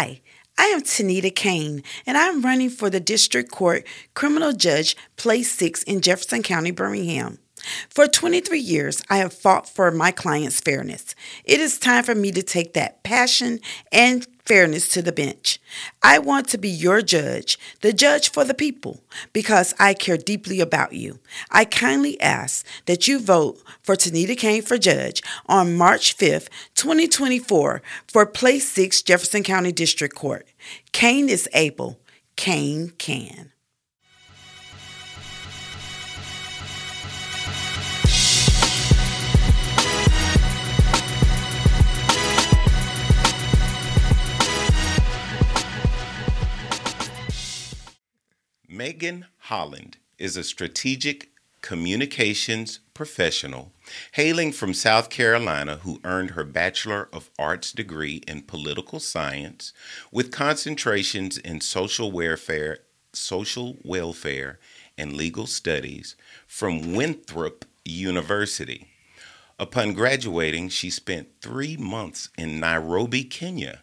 Hi, I am Tanita Kane, and I'm running for the District Court Criminal Judge, Place 6 in Jefferson County, Birmingham. For 23 years, I have fought for my clients' fairness. It is time for me to take that passion and fairness to the bench. I want to be your judge, the judge for the people, because I care deeply about you. I kindly ask that you vote for Tanita Kane for judge on March 5th, 2024 for Place 6 Jefferson County District Court. Kane is able. Kane can. Meagan Holland is a strategic communications professional hailing from South Carolina who earned her Bachelor of Arts degree in political science with concentrations in social welfare, social welfare and legal studies from Winthrop University. Upon graduating, she spent 3 months in Nairobi, Kenya,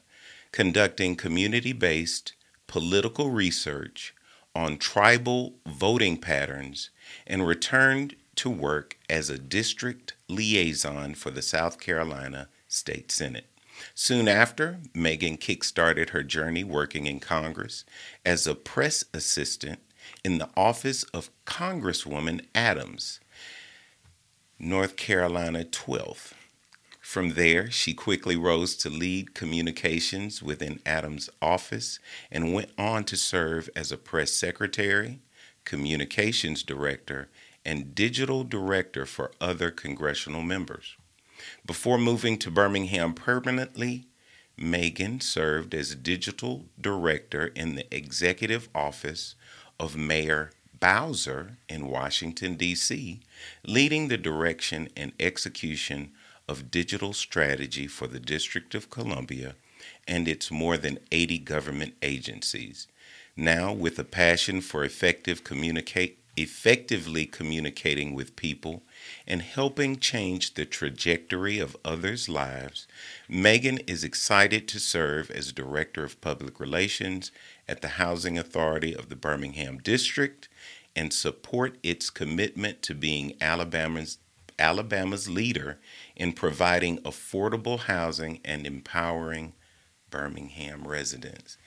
conducting community-based political research on tribal voting patterns and returned to work as a district liaison for the South Carolina State Senate. Soon after, Meagan kickstarted her journey working in Congress as a press assistant in the office of Congresswoman Adams, North Carolina 12th. From there, she quickly rose to lead communications within Adams' office and went on to serve as a press secretary, communications director, and digital director for other congressional members. Before moving to Birmingham permanently, Meagan served as digital director in the executive office of Mayor Bowser in Washington, D.C., leading the direction and execution of digital strategy for the District of Columbia and its more than 80 government agencies. Now, with a passion for effective effectively communicating with people and helping change the trajectory of others' lives, Meagan is excited to serve as Director of Public Relations at the Housing Authority of the Birmingham District and support its commitment to being Alabama's Alabama's leader in providing affordable housing and empowering Birmingham residents.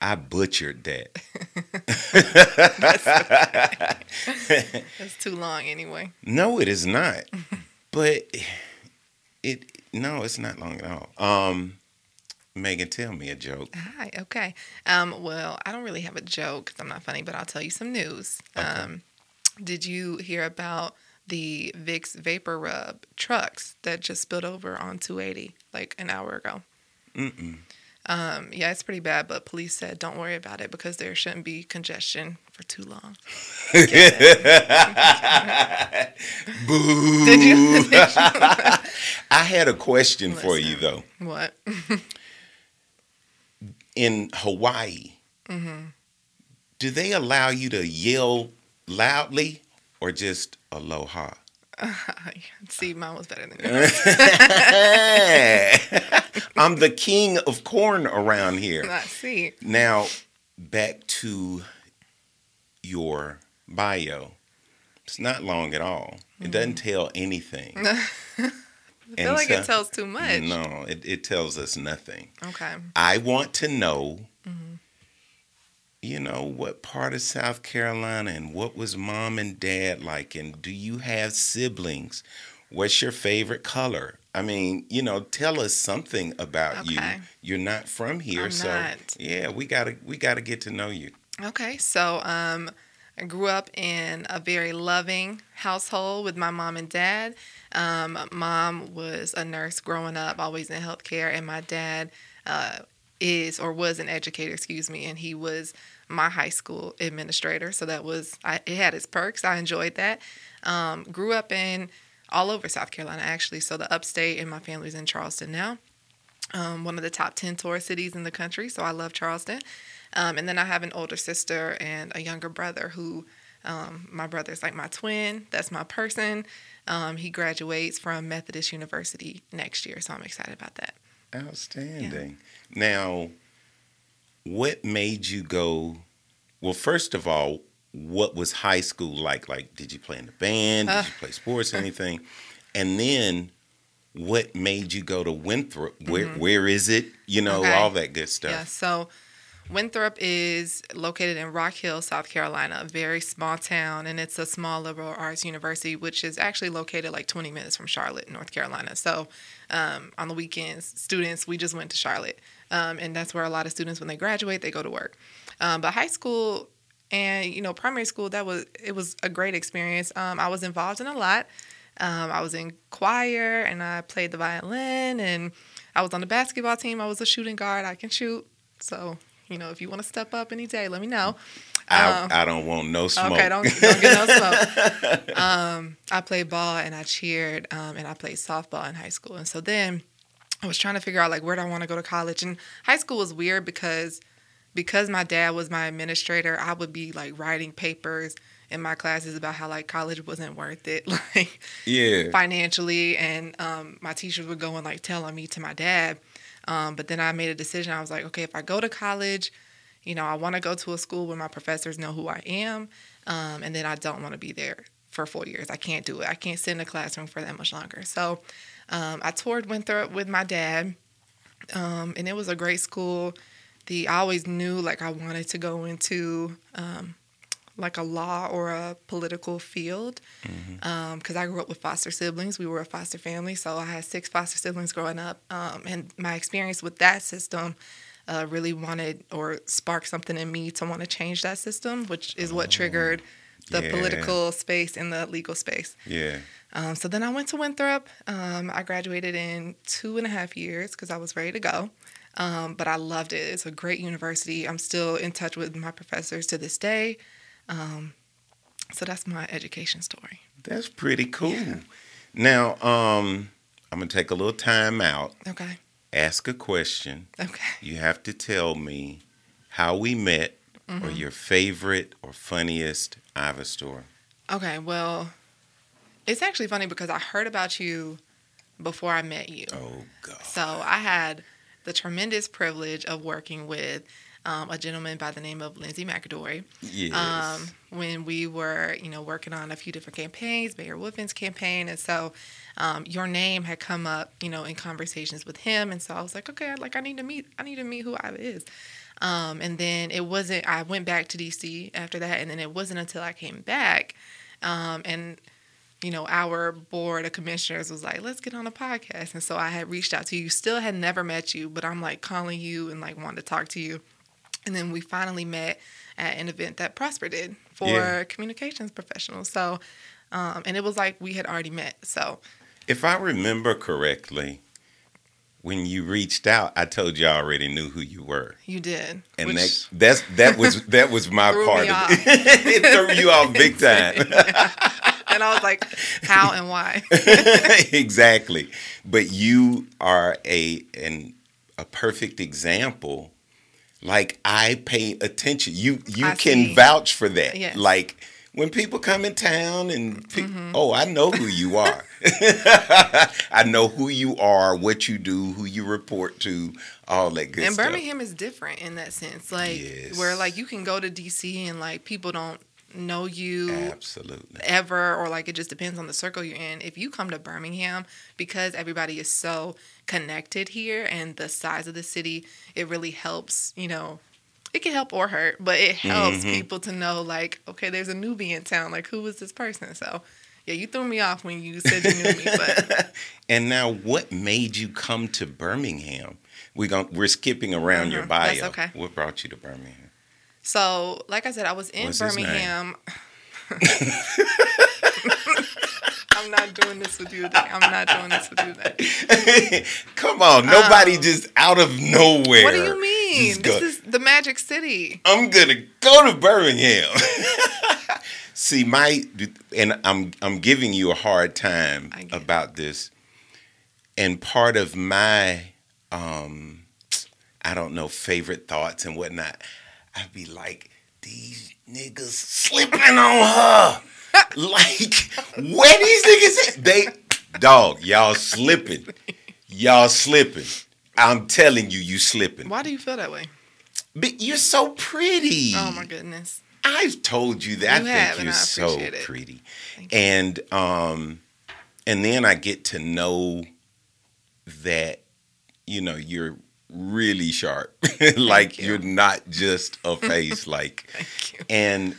I butchered that. That's, That's too long anyway. No, it is not. but it no, it's not long at all. Um Meagan, tell me a joke. Hi, okay. Um, well, I don't really have a joke because I'm not funny, but I'll tell you some news. Okay. Um, did you hear about the Vicks VapoRub trucks that just spilled over on 280 like an hour ago. Mm-mm. Um, yeah, it's pretty bad, but police said don't worry about it because there shouldn't be congestion for too long. Boo! Did you? Did you? I had a question Listen, for you though. What? In Hawaii, mm-hmm. do they allow you to yell loudly or just aloha? Uh, see, mine was better than yours. I'm the king of corn around here. I see. Now, back to your bio. It's not long at all. It mm-hmm. doesn't tell anything. I feel and like so, it tells too much. No, it, it tells us nothing. Okay. I want to know you know, what part of South Carolina and what was mom and dad like? And do you have siblings? What's your favorite color? I mean, you know, tell us something about okay. you. You're not from here, I'm so not. yeah, we gotta we gotta get to know you. Okay, so um, I grew up in a very loving household with my mom and dad. Um, mom was a nurse growing up, always in healthcare, and my dad uh, is or was an educator, excuse me, and he was my high school administrator. So that was, I, it had its perks. I enjoyed that. Um, grew up in all over South Carolina, actually. So the upstate, and my family's in Charleston now. Um, one of the top 10 tourist cities in the country. So I love Charleston. Um, and then I have an older sister and a younger brother who, um, my brother's like my twin. That's my person. Um, he graduates from Methodist University next year. So I'm excited about that. Outstanding. Yeah. Now, what made you go? Well, first of all, what was high school like? Like, did you play in the band? Did Uh. you play sports, anything? And then, what made you go to Winthrop? Where where is it? You know, Mm-hmm. Okay. all that good stuff. Yeah, so Winthrop is located in Rock Hill, South Carolina, a very small town, and it's a small liberal arts university, which is actually located like 20 minutes from Charlotte, North Carolina. So um, on the weekends, students, we just went to Charlotte, um, and that's where a lot of students, when they graduate, they go to work. Um, but high school and you know primary school, that was it was a great experience. Um, I was involved in a lot. Um, I was in choir and I played the violin and I was on the basketball team. I was a shooting guard. I can shoot. So, you know, if you want to step up any day, let me know. I, Um, I don't want no smoke. Okay, don't, don't get no smoke. um, I played ball and I cheered um, and I played softball in high school. And so then I was trying to figure out like where do I want to go to college. And high school was weird because because my dad was my administrator, I would be like writing papers in my classes about how like college wasn't worth it, like yeah. financially, and um, my teachers would go and like tell on me to my dad. Um, but then I made a decision. I was like, okay, if I go to college, you know, I want to go to a school where my professors know who I am, um, and then I don't want to be there for four years. I can't do it. I can't sit in a classroom for that much longer. So um, I toured Winthrop with my dad, um, and it was a great school. The I always knew like I wanted to go into um, like a law or a political field because I grew up with foster siblings. We were a foster family, so I had six foster siblings growing up, um, and my experience with that system. Uh, really wanted or sparked something in me to want to change that system, which is what triggered the yeah. political space and the legal space. Yeah. Um, so then I went to Winthrop. Um, I graduated in two and a half years because I was ready to go. Um, but I loved it. It's a great university. I'm still in touch with my professors to this day. Um, so that's my education story. That's pretty cool. Now, um, I'm gonna take a little time out, Okay. ask a question. Okay. You have to tell me how we met or Mm-hmm. your favorite or funniest Iva story. Okay. Well, it's actually funny because I heard about you before I met you. Oh God. So I had the tremendous privilege of working with um, a gentleman by the name of Lindsay McAdory. Yes. um, when we were, you know, working on a few different campaigns, Mayor Woodfin's campaign, and so um, your name had come up, you know, in conversations with him, and so I was like, okay, like I need to meet, I need to meet who I is. Um, and then it wasn't. I went back to DC after that, and then it wasn't until I came back, um, and you know, our board of commissioners was like, let's get on a podcast. And so I had reached out to you. Still had never met you, but I'm like calling you and like wanted to talk to you. And then we finally met at an event that Prosper did for Yeah. communications professionals. So, um, and it was like we had already met. So, if I remember correctly, when you reached out, I told you I already knew who you were. you did. And which- that that's that was that was my Threw part of it. it threw you off big time. and I was like, how and why? exactly. But you are a an a perfect example. Like I pay attention. You you I can see. vouch for that. Yes. Like when people come in town and pe- Mm-hmm. oh, I know who you are. I know who you are, what you do, who you report to, all that good and stuff. Birmingham is different in that sense. Like Yes. where like you can go to DC and like people don't know you Absolutely. ever or like it just depends on the circle you're in if you come to birmingham because everybody is so connected here and the size of the city it really helps you know it can help or hurt but it helps Mhm. people to know like okay there's a newbie in town like who is this person so yeah you threw me off when you said you knew me but And now, what made you come to Birmingham? We gon' we're skipping around your Mhm, bio. that's okay. What brought you to Birmingham? so like i said i was in What's birmingham i'm not doing this with you today i'm not doing this with you today Come on, nobody Um, just out of nowhere. What do you mean? This is the Magic City. I'm gonna go to Birmingham. See, my and I'm I'm giving you a hard time it. about this, and part of my um, I don't know favorite thoughts and whatnot. I'd be like, these niggas slipping on her. like, where these niggas at? They dog, y'all slipping. Y'all slipping. I'm telling you, you slipping. Why do you feel that way? But you're so pretty. Oh my goodness. I've told you that. You I have, think and you're so it. pretty. You. And um and then I get to know that you know you're really sharp. like you. you're not just a face like and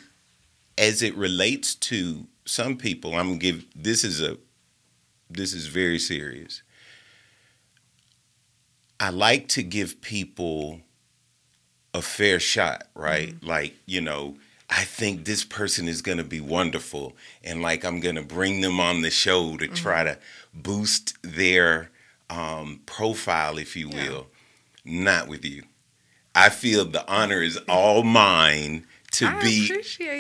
as it relates to some people, I'm gonna give this is a this is very serious. I like to give people a fair shot, right? Like, you know, I think this person is going to be wonderful and like I'm going to bring them on the show to try to boost their um, profile if you Yeah. will. Not with you. I feel the honor is all mine to I be.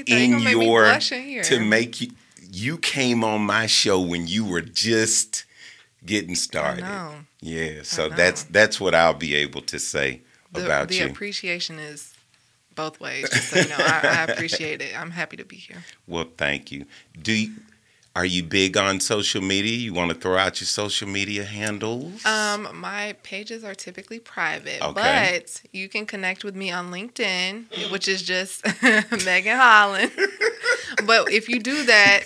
In make your here. to make you you came on my show when you were just getting started. Yeah, so that's that's what I'll be able to say The, about the you. The appreciation is both ways. Just so you know, I, I appreciate it. I'm happy to be here. well, thank you. Do you, are you big on social media? You want to throw out your social media handles? Um, my pages are typically private, Okay. but you can connect with me on LinkedIn, which is just Meagan Holland. but if you do that,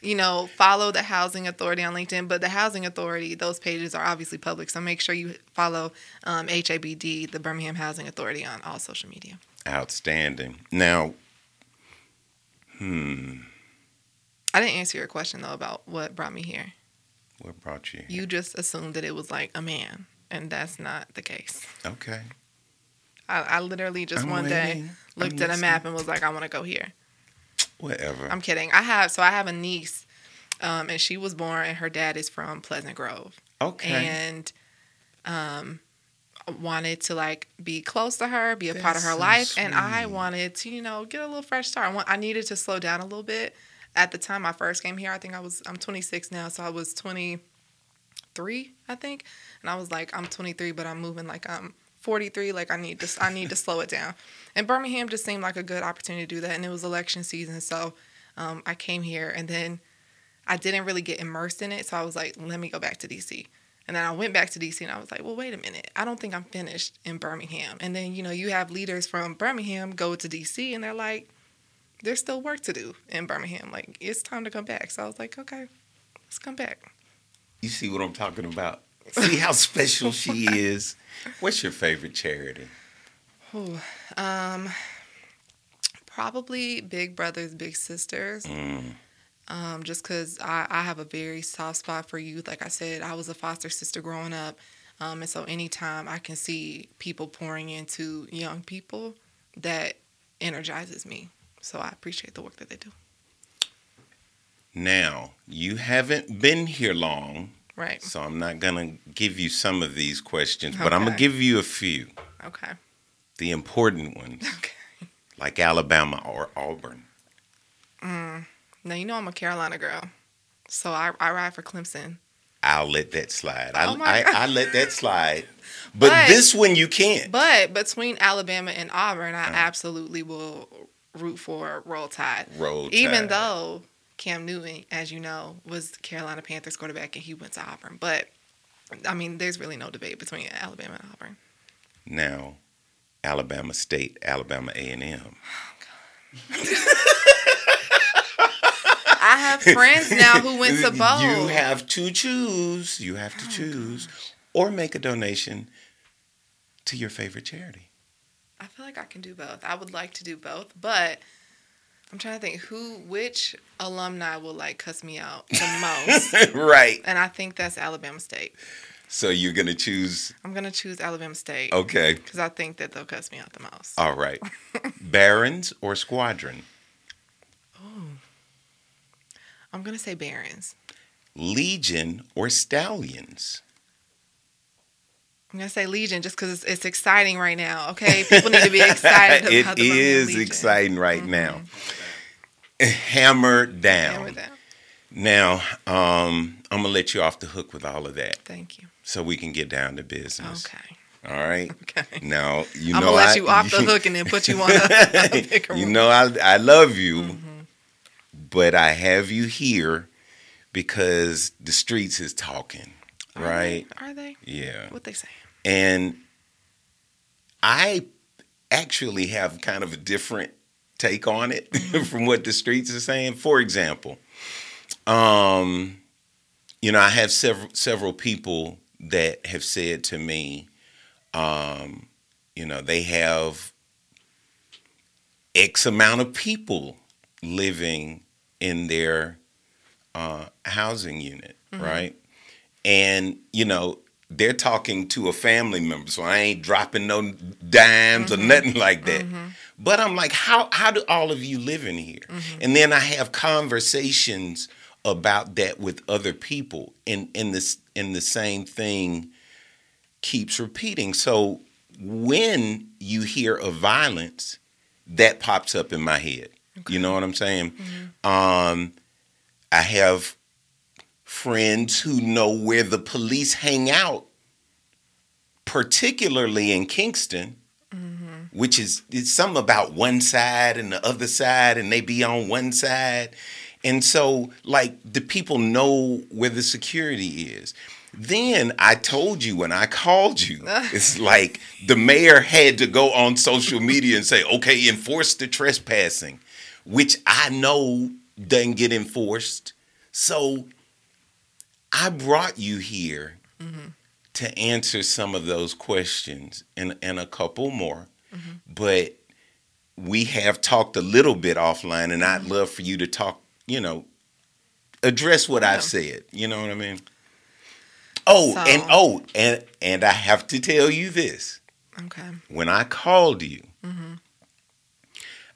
you know, follow the Housing Authority on LinkedIn. But the Housing Authority, those pages are obviously public, so make sure you follow um, HABD, the Birmingham Housing Authority, on all social media. Outstanding. Now, hmm, I didn't answer your question though about what brought me here. what brought you? here? You just assumed that it was like a man, and that's not the case. Okay. I, I literally just I'm one day looked I'm at a map and was like, I want to go here. Whatever. I'm kidding. I have so I have a niece, um, and she was born, and her dad is from Pleasant Grove, okay. and um, wanted to like be close to her, be a part of her so life, and I wanted to you know get a little fresh start. I, want, I needed to slow down a little bit. At the time I first came here, I think I was I'm 26 now, so I was 23, I think, and I was like I'm 23, but I'm moving like I'm 43. Like I need to I need to slow it down. And Birmingham just seemed like a good opportunity to do that, and it was election season, so um, I came here, and then I didn't really get immersed in it, so I was like, let me go back to DC. And then I went back to DC and I was like, well, wait a minute. I don't think I'm finished in Birmingham. And then, you know, you have leaders from Birmingham go to DC and they're like, there's still work to do in Birmingham. Like, it's time to come back. So I was like, okay, let's come back. you see what I'm talking about? See how special she is? What's your favorite charity? Ooh, um, probably Big Brothers, Big Sisters. Mm, um, just because I, I have a very soft spot for youth. Like I said, I was a foster sister growing up. Um, and so anytime I can see people pouring into young people, that energizes me. So I appreciate the work that they do. Now, you haven't been here long, Right. so I'm not going to give you some of these questions, but I'm going to give you a few, Okay. the important ones, Okay. like Alabama or Auburn. Now, you know I'm a Carolina girl. So I, I ride for Clemson. I'll let that slide. I, Oh I. I let that slide. But, But- this one you can't. But between Alabama and Auburn, I Uh. absolutely will root for Roll Tide. Roll Tide. Even though Cam Newton, as you know, was Carolina Panthers quarterback and he went to Auburn. But I mean, there's really no debate between Alabama and Auburn. Now, Alabama State, Alabama A&M. Oh, I have friends now who went to both. You have to choose. You have Oh, to choose. Or make a donation to your favorite charity. I feel like I can do both. I would like to do both, but I'm trying to think who, which alumni will like cuss me out the most. right. and I think that's Alabama State. So you're going to choose. I'm gonna choose Alabama State Okay. because I think that they'll cuss me out the most. All right. Barons or Squadron? Oh. I'm gonna say Barons. Legion or Stallions? I'm gonna say Legion just because it's, it's exciting right now. Okay, people need to be excited it about the Birmingham is exciting right now. Hammer down. Hammer down. Now, um, I'm gonna let you off the hook with all of that, Thank you. so we can get down to business. Okay. All right. Okay. Now you know. I'm know gonna let I- you off the hook and then put you on a, a bigger you know I I love you, Mm-hmm. but I have you here because the streets is talking, Are right? They? Are they? Yeah. What they say? And I actually have kind of a different take on it from what the streets are saying. For example, um, you know, I have several several people that have said to me, um, you know, they have X amount of people living in their uh, housing unit, mm-hmm. right? And you know, they're talking to a family member, so I ain't dropping no dimes mm-hmm. or nothing like that. Mm-hmm. But I'm like, how how do all of you live in here? Mm-hmm. And then I have conversations about that with other people, and in this in the same thing keeps repeating. So when you hear of violence, that pops up in my head. Okay. You know what I'm saying? Mm-hmm. Um, I have friends who know where the police hang out, particularly in Kingston, mm-hmm. which is it's something about one side and the other side, and they be on one side. And so, like, the people know where the security is. Then I told you when I called you, it's like the mayor had to go on social media and say, okay, enforce the trespassing, which I know doesn't get enforced. So I brought you here mm-hmm. to answer some of those questions and, and a couple more. Mm-hmm. But we have talked a little bit offline, and I'd mm-hmm. love for you to talk, you know, address what yeah. I've said. You know what I mean? Oh, so, and oh, and and I have to tell you this. Okay. When I called you, mm-hmm.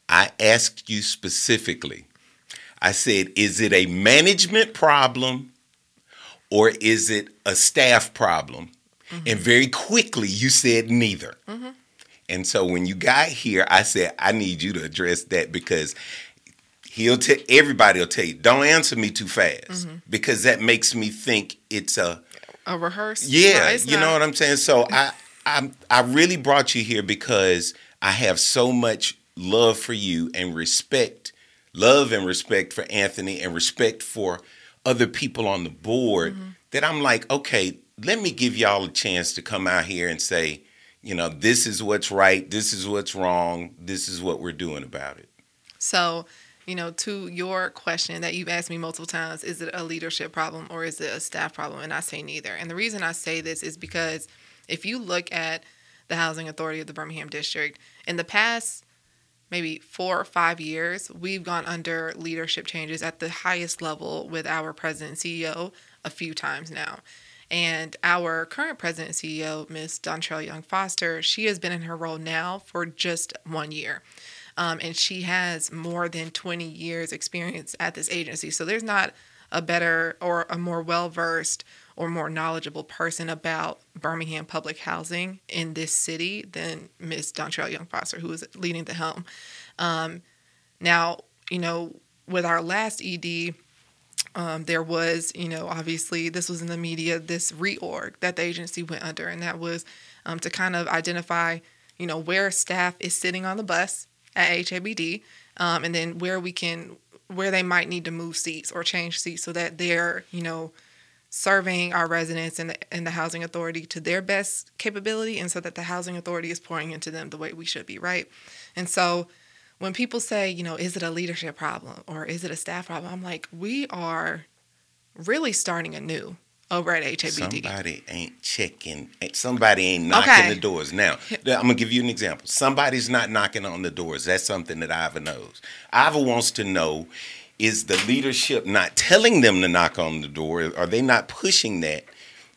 I asked you specifically. I said, "Is it a management problem, or is it a staff problem?" Mm-hmm. And very quickly, you said neither. Mm-hmm. And so when you got here, I said, "I need you to address that because." He'll tell everybody will tell you, don't answer me too fast mm-hmm. because that makes me think it's a a rehearse. Yeah, no, you not. know what I'm saying. So I I I really brought you here because I have so much love for you and respect, love and respect for Anthony and respect for other people on the board mm-hmm. that I'm like, okay, let me give y'all a chance to come out here and say, you know, this is what's right, this is what's wrong, this is what we're doing about it. So you know, to your question that you've asked me multiple times, is it a leadership problem or is it a staff problem? And I say neither. And the reason I say this is because if you look at the Housing Authority of the Birmingham District, in the past maybe four or five years, we've gone under leadership changes at the highest level with our president CEO a few times now. And our current president CEO, Ms. Dontrell Young Foster, she has been in her role now for just one year. Um, and she has more than 20 years experience at this agency. So there's not a better or a more well versed or more knowledgeable person about Birmingham public housing in this city than Ms. Dontrell Young Foster, who is leading the helm. Um, now, you know, with our last ED, um, there was, you know, obviously this was in the media, this reorg that the agency went under, and that was um, to kind of identify, you know, where staff is sitting on the bus at HABD, um, and then where we can where they might need to move seats or change seats so that they're you know serving our residents and the, and the housing authority to their best capability and so that the housing authority is pouring into them the way we should be right and so when people say you know is it a leadership problem or is it a staff problem i'm like we are really starting anew over at HABD. Somebody ain't checking. Eh, somebody ain't knocking okay. the doors. Now, I'm gonna give you an example. Somebody's not knocking on the doors. That's something that Iva knows. Iva wants to know: Is the leadership not telling them to knock on the door? Are they not pushing that?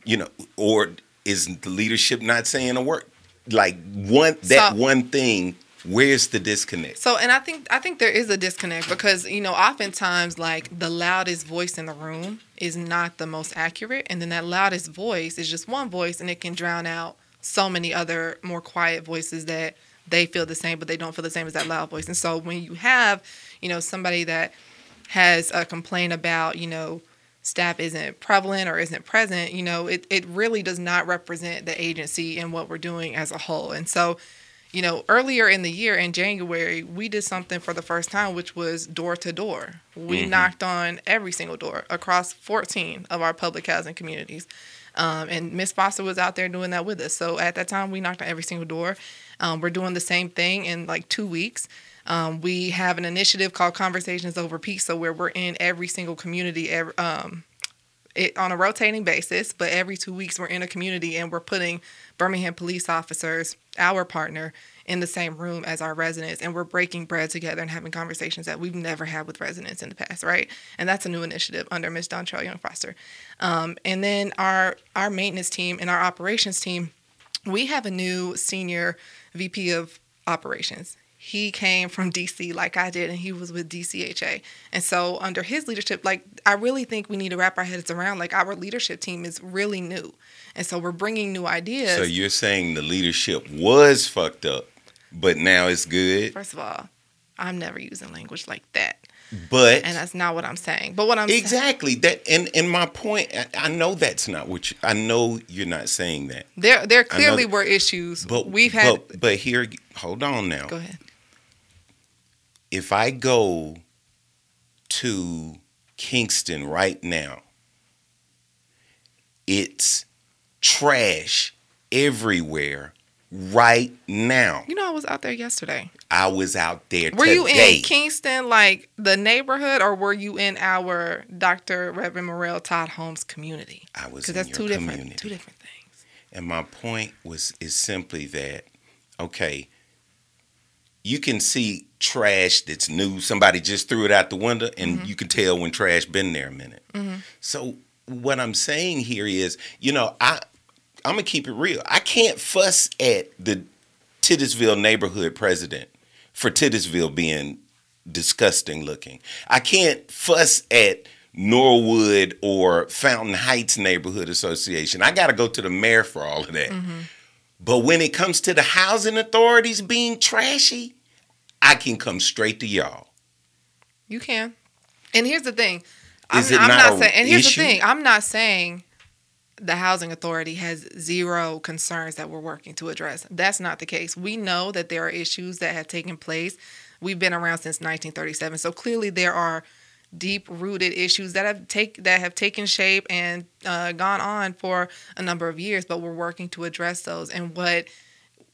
You know, or is the leadership not saying a word? Like one that so, one thing where's the disconnect so and i think i think there is a disconnect because you know oftentimes like the loudest voice in the room is not the most accurate and then that loudest voice is just one voice and it can drown out so many other more quiet voices that they feel the same but they don't feel the same as that loud voice and so when you have you know somebody that has a complaint about you know staff isn't prevalent or isn't present you know it, it really does not represent the agency and what we're doing as a whole and so you know, earlier in the year in January, we did something for the first time, which was door to door. We mm-hmm. knocked on every single door across 14 of our public housing communities. Um, and Miss Foster was out there doing that with us. So at that time, we knocked on every single door. Um, we're doing the same thing in like two weeks. Um, we have an initiative called Conversations Over so where we're in every single community, every, um, it, on a rotating basis, but every two weeks we're in a community and we're putting Birmingham police officers, our partner, in the same room as our residents and we're breaking bread together and having conversations that we've never had with residents in the past right? And that's a new initiative under miss dontrell young foster um, and then our our maintenance team and our operations team we have a new senior vp of operations he came from DC like I did, and he was with DCHA. And so, under his leadership, like I really think we need to wrap our heads around like our leadership team is really new. And so, we're bringing new ideas. So, you're saying the leadership was fucked up, but now it's good? First of all, I'm never using language like that. But and that's not what I'm saying. But what I'm exactly that, and and my point, I, know that's not what you. I know you're not saying that. There, there clearly were issues. But we've had. But, but here, hold on now. Go ahead if I go to Kingston right now, it's trash everywhere right now. You know, I was out there yesterday. I was out there. Were today. you in Kingston, like the neighborhood, or were you in our Dr. Reverend Morel Todd Homes community? I was because that's two community. different two different things. And my point was is simply that okay, you can see trash that's new. Somebody just threw it out the window, and mm-hmm. you can tell when trash been there a minute. Mm-hmm. So what I'm saying here is, you know, I I'm gonna keep it real. I can't fuss at the Titusville neighborhood president for Titusville being disgusting looking. I can't fuss at Norwood or Fountain Heights Neighborhood Association. I got to go to the mayor for all of that. Mm-hmm. But when it comes to the housing authorities being trashy, I can come straight to y'all. You can. And here's the thing. I'm, I'm not, not saying and here's issue? the thing. I'm not saying the housing authority has zero concerns that we're working to address. That's not the case. We know that there are issues that have taken place. We've been around since 1937. So clearly there are deep rooted issues that have take that have taken shape and uh, gone on for a number of years, but we're working to address those. And what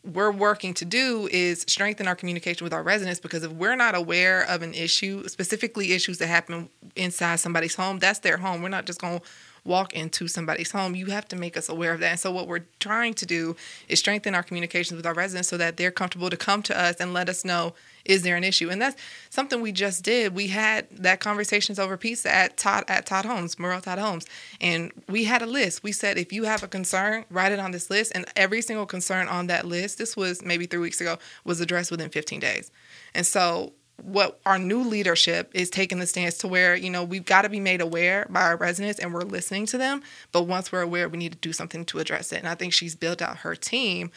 we're working to do is strengthen our communication with our residents because if we're not aware of an issue, specifically issues that happen inside somebody's home, that's their home. We're not just going to walk into somebody's home, you have to make us aware of that. And so, what we're trying to do is strengthen our communications with our residents so that they're comfortable to come to us and let us know is there an issue. And that's something we just did. We had that conversations over pizza at Todd at Todd Homes, Morel Todd Homes, and we had a list. We said if you have a concern, write it on this list. And every single concern on that list, this was maybe three weeks ago, was addressed within 15 days. And so what our new leadership is taking the stance to where you know we've got to be made aware by our residents and we're listening to them but once we're aware we need to do something to address it. And i think she's built out her team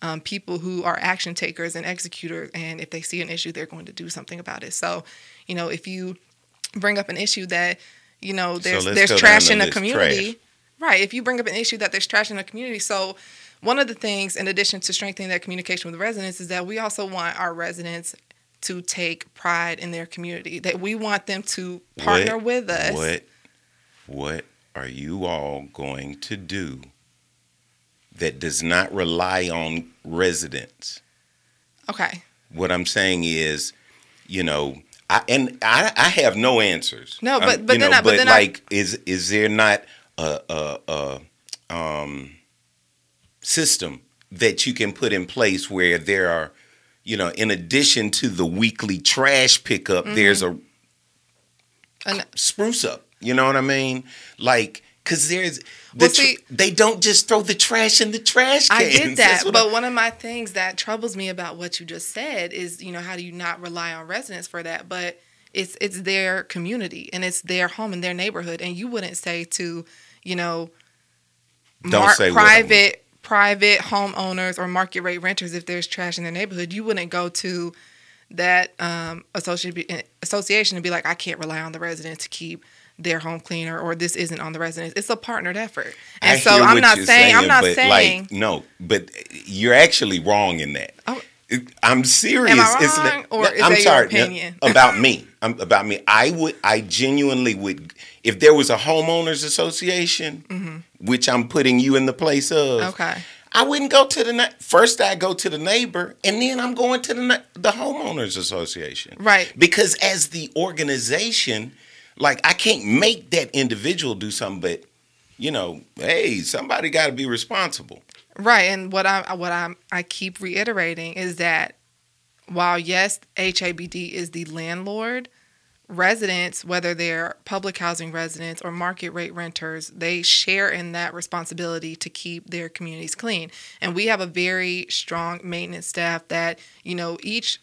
um, people who are action takers and executors and if they see an issue they're going to do something about it. So you know if you bring up an issue that you know there's so there's trash in the community. Trash. right if you bring up an issue that there's trash in the community so one of the things in addition to strengthening that communication with residents is that we also want our residents to take pride in their community. That we want them to partner what, with us. What what are you all going to do that does not rely on residents? Okay. What I'm saying is, you know, I and I, I have no answers. No, but but then, know, I, but, but then like I, is is there not a, a, a um system that you can put in place where there are you know, in addition to the weekly trash pickup, mm-hmm. there's a An- spruce up. You know what I mean? Like, cause there's the see, tr- they don't just throw the trash in the trash cans. I get that, but I- one of my things that troubles me about what you just said is, you know, how do you not rely on residents for that? But it's it's their community and it's their home and their neighborhood, and you wouldn't say to, you know, don't mar- say private private homeowners or market rate renters if there's trash in their neighborhood you wouldn't go to that um, association and be like i can't rely on the residents to keep their home cleaner or this isn't on the residents. It's a partnered effort. And I so i'm not saying, saying, i'm not saying like no but you're actually wrong in that. Oh, I'm serious. Am I It's wrong, or is I'm that your sorry. no, opinion? about me. I'm, about me. I would. I genuinely would. If there was a homeowners association, which I'm putting you in the place of, Mm-hmm. Okay. I wouldn't go to the first. I go to the neighbor, and then I'm going to the the homeowners association, Right. Because as the organization, like I can't make that individual do something, but you know, hey, somebody got to be responsible. Right, and what I what I I keep reiterating is that while yes, HABD is the landlord, residents, whether they're public housing residents or market rate renters, they share in that responsibility to keep their communities clean. And we have a very strong maintenance staff that, you know, each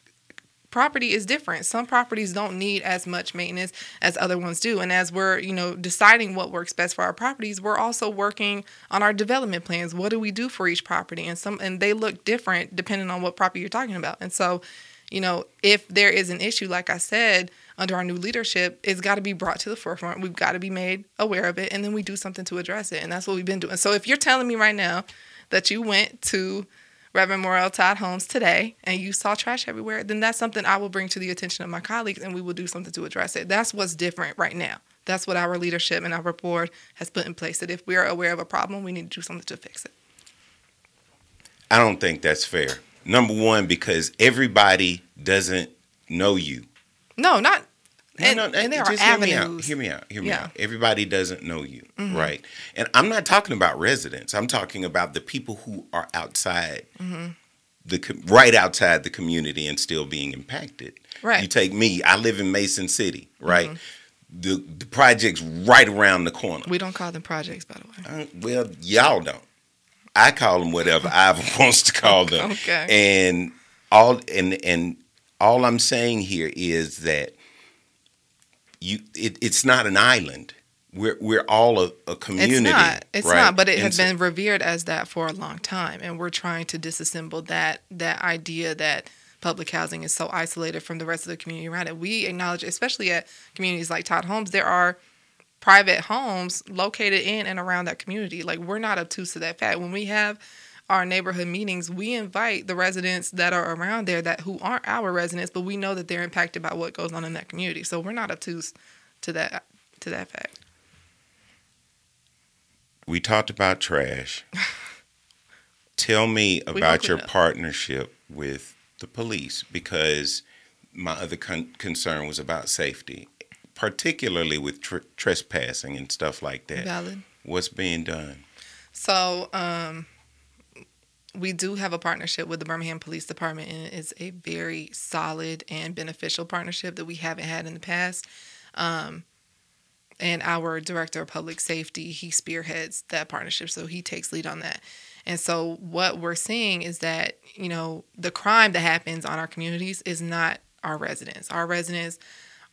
property is different. Some properties don't need as much maintenance as other ones do. And as we're, you know, deciding what works best for our properties, we're also working on our development plans. What do we do for each property? And some and they look different depending on what property you're talking about. And so, you know, if there is an issue, like I said, under our new leadership, it's got to be brought to the forefront. We've got to be made aware of it, and then we do something to address it. And that's what we've been doing. So if you're telling me right now that you went to Reverend Morel Todd Homes today and you saw trash everywhere, then that's something I will bring to the attention of my colleagues and we will do something to address it. That's what's different right now. That's what our leadership and our board has put in place. That if we are aware of a problem, we need to do something to fix it. I don't think that's fair. Number one, because everybody doesn't know you. No, not. No, and, no, and there are just hear me out. avenues. Hear me out. Hear me Yeah. Mm-hmm. out. Everybody doesn't know you, right? And I'm not talking about residents. I'm talking about the people who are outside, Mm-hmm. the right outside the community and still being impacted. Right. Mm-hmm. You take me. I live in Mason City, right? The the project's right around the corner. We don't call them projects, by the way. Uh, well, y'all don't. I call them whatever Ivor wants to call them. Okay. And all and and all I'm saying here is that you it, it's not an island. We're we're all a, a community. It's not. It's right? not. But it And has so- been revered as that for a long time, and we're trying to disassemble that that idea that public housing is so isolated from the rest of the community around it. We acknowledge, especially at communities like Todd Homes, there are private homes located in and around that community. Like we're not obtuse to that fact. When we have our neighborhood meetings, we invite the residents that are around there that who aren't our residents, but we know that they're impacted by what goes on in that community. So we're not obtuse to that to that fact. we talked about trash. Tell me about your up. partnership with the police because my other con- concern was about safety, particularly with tr- trespassing and stuff like that. Valid. What's being done? So, um, we do have a partnership with the Birmingham Police Department, and it's a very solid and beneficial partnership that we haven't had in the past. Um, and our director of public safety, he spearheads that partnership, so he takes lead on that. And so, what we're seeing is that you know the crime that happens on our communities is not our residents. Our residents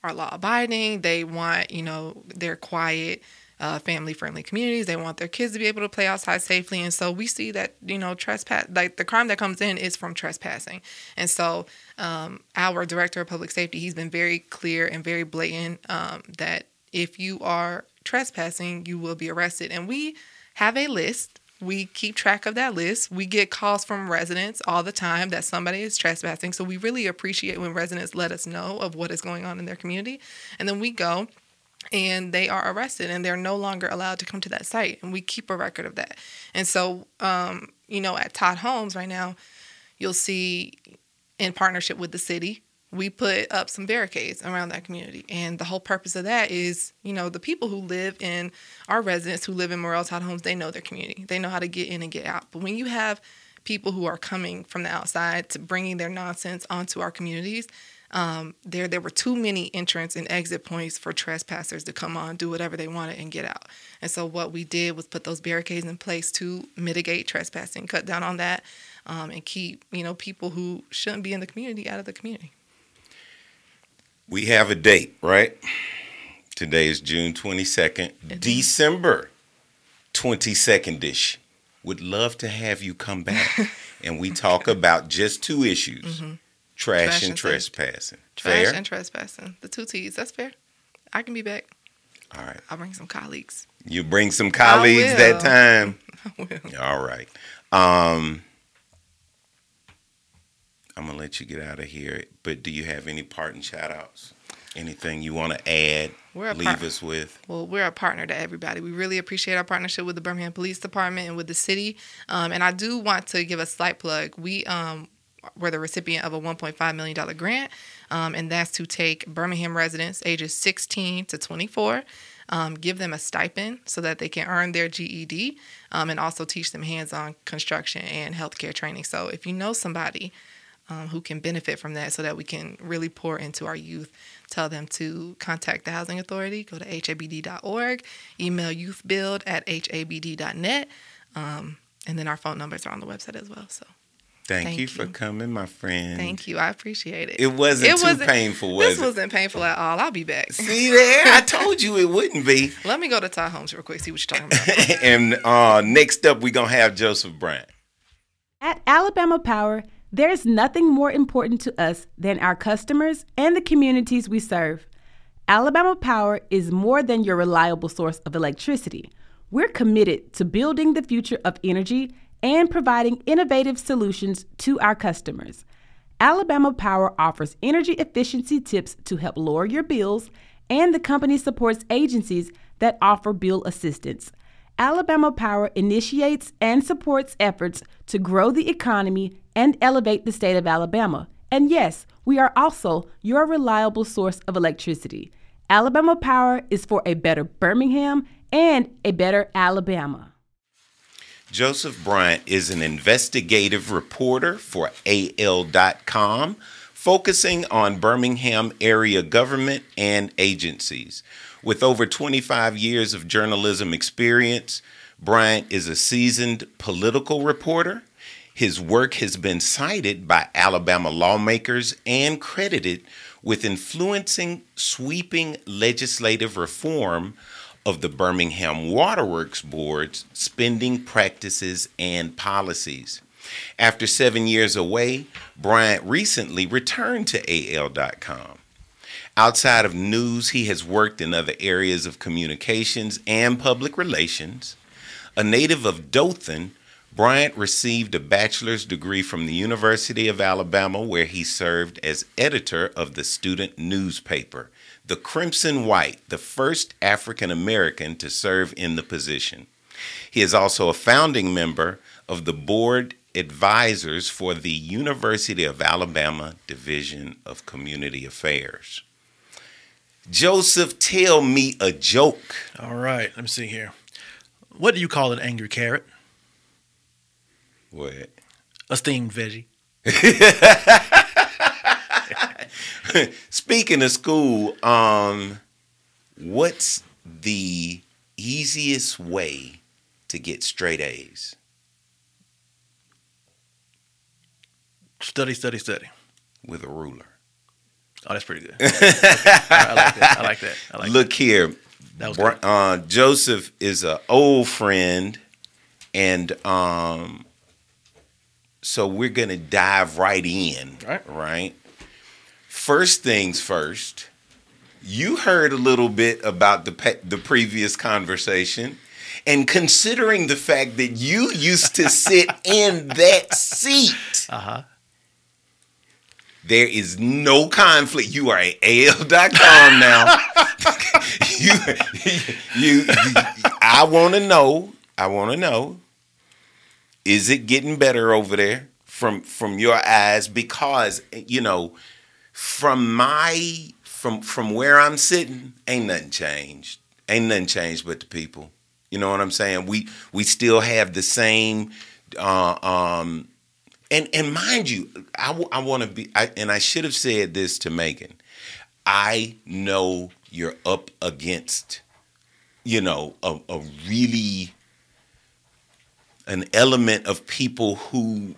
are law abiding. They want you know they're quiet uh, family friendly communities. They want their kids to be able to play outside safely. And so we see that, you know, trespass, like the crime that comes in is from trespassing. And so um, our director of public safety, he's been very clear and very blatant um, that if you are trespassing, you will be arrested. And we have a list. We keep track of that list. We get calls from residents all the time that somebody is trespassing. So we really appreciate when residents let us know of what is going on in their community. And then we go and they are arrested and they're no longer allowed to come to that site and we keep a record of that. And so um, you know at todd homes right now you'll see in partnership with the city we put up some barricades around that community. And the whole purpose of that is you know the people who live in our residents who live in morel todd homes they know their community. They know how to get in and get out. But when you have people who are coming from the outside to bringing their nonsense onto our communities um, there there were too many entrance and exit points for trespassers to come on, do whatever they wanted, and get out. And so what we did was put those barricades in place to mitigate trespassing, cut down on that, um, and keep you know people who shouldn't be in the community out of the community. We have a date, right? Today is June 22nd, December 22nd ish. Would love to have you come back and we talk about just two issues Mm-hmm. Trash and and trespassing. Trash Fair? and trespassing, the two T's. That's fair. I can be back. All right. I'll bring some colleagues. You bring some colleagues that time. I will. All right. Um, I'm gonna let you get out of here. But do you have any parting shout outs? Anything you want to add? We're a leave part- us with. Well, we're a partner to everybody. We really appreciate our partnership with the Birmingham Police Department and with the city. Um, and I do want to give a slight plug. We um, were the recipient of a $1.5 million grant, um, and that's to take Birmingham residents ages 16 to 24. Um, give them a stipend so that they can earn their GED um, and also teach them hands on construction and healthcare training. So, if you know somebody um, who can benefit from that so that we can really pour into our youth. Tell them to contact the Housing Authority, go to habd.org, email youthbuild at habd.net, um, and then our phone numbers are on the website as well. So Thank, Thank you for coming, my friend. thank you. I appreciate it. It wasn't too wasn't- painful, was This it? wasn't painful at all. I'll be back. See there? I told you it wouldn't be. Let me go to Ty Holmes real quick, see what you're talking about. and uh, next up, we're going to have Joseph Bryant. At Alabama Power, there's nothing more important to us than our customers and the communities we serve. Alabama Power is more than your reliable source of electricity. We're committed to building the future of energy and providing innovative solutions to our customers. Alabama Power offers energy efficiency tips to help lower your bills, and the company supports agencies that offer bill assistance. Alabama Power initiates and supports efforts to grow the economy and elevate the state of Alabama. And yes, we are also your reliable source of electricity. Alabama Power is for a better Birmingham and a better Alabama. Joseph Bryant is an investigative reporter for AL.com, focusing on Birmingham area government and agencies. With over 25 years of journalism experience, Bryant is a seasoned political reporter. His work has been cited by Alabama lawmakers and credited with influencing sweeping legislative reform of the Birmingham Waterworks Board's spending practices and policies. After seven years away, Bryant recently returned to AL.com. Outside of news, he has worked in other areas of communications and public relations. A native of Dothan, Bryant received a bachelor's degree from the University of Alabama, where he served as editor of the student newspaper, The Crimson White, the first African American to serve in the position. He is also a founding member of the board advisors for the University of Alabama Division of Community Affairs. Joseph, tell me a joke. All right, let me see here. What do you call an angry carrot? What? A steamed veggie. Speaking of school, um, what's the easiest way to get straight A's? Study, study, study. With a ruler. Oh, that's pretty good. I like that. I like that. I like Look here, That was Bri- uh, Joseph is an old friend, and um, so we're gonna dive right in. Right. Right. First things first. You heard a little bit about the pe- the previous conversation, and considering the fact that you used to sit in that seat. Uh huh. There is no conflict. You are at AL.com now. you, you, you, I want to know. I want to know. Is it getting better over there from from your eyes? Because you know, from my from from where I'm sitting, ain't nothing changed. Ain't nothing changed but the people. You know what I'm saying? We we still have the same. Uh, um, and and mind you, I, want to be, I, and I should have said this to Meagan. I know you're up against, you know, a, a really an element of people who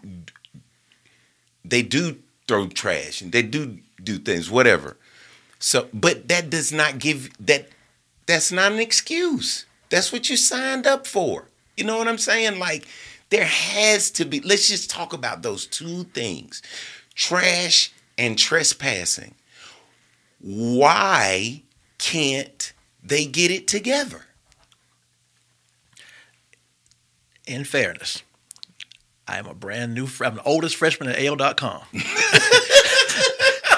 they do throw trash and they do do things, whatever. So, but that does not give that. That's not an excuse. That's what you signed up for. You know what I'm saying? Like, there has to be. Let's just talk about those two things: trash and trespassing. Why can't they get it together? In fairness, I am a brand new. I'm the oldest freshman at AL.com.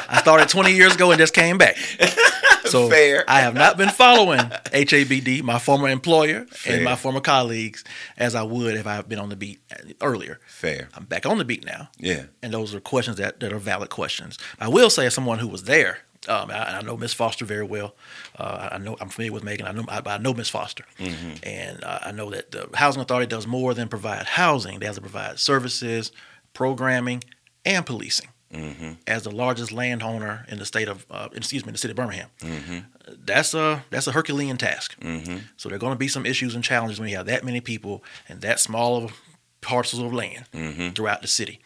I started 20 years ago and just came back. So Fair. I have not been following HABD, my former employer Fair. and my former colleagues, as I would if I had been on the beat earlier. Fair. I'm back on the beat now. Yeah. And those are questions that, that are valid questions. I will say, as someone who was there, um, I, I know Miss Foster very well. Uh, I know I'm familiar with Meagan. I know I, I know Miss Foster, and uh, I know that the housing authority does more than provide housing. They have to provide services, programming, and policing. Mm-hmm. As the largest landowner in the state of, uh, excuse me, the city of Birmingham, mm-hmm. that's a that's a Herculean task. Mm-hmm. So there are going to be some issues and challenges when you have that many people and that small of parcels of land throughout the city.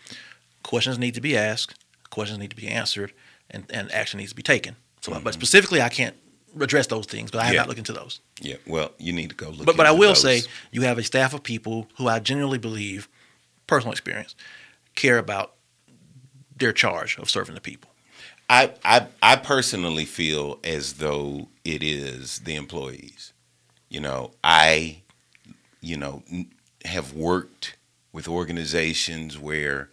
Questions need to be asked, questions need to be answered, and, and action needs to be taken. So, but specifically, I can't address those things, but I have Yeah. not looked into those. Yeah. Well, you need to go look. But but I will those. say, you have a staff of people who I genuinely believe, personal experience, care about their charge of serving the people. I, I I personally feel as though it is the employees. You know, I, you know, have worked with organizations where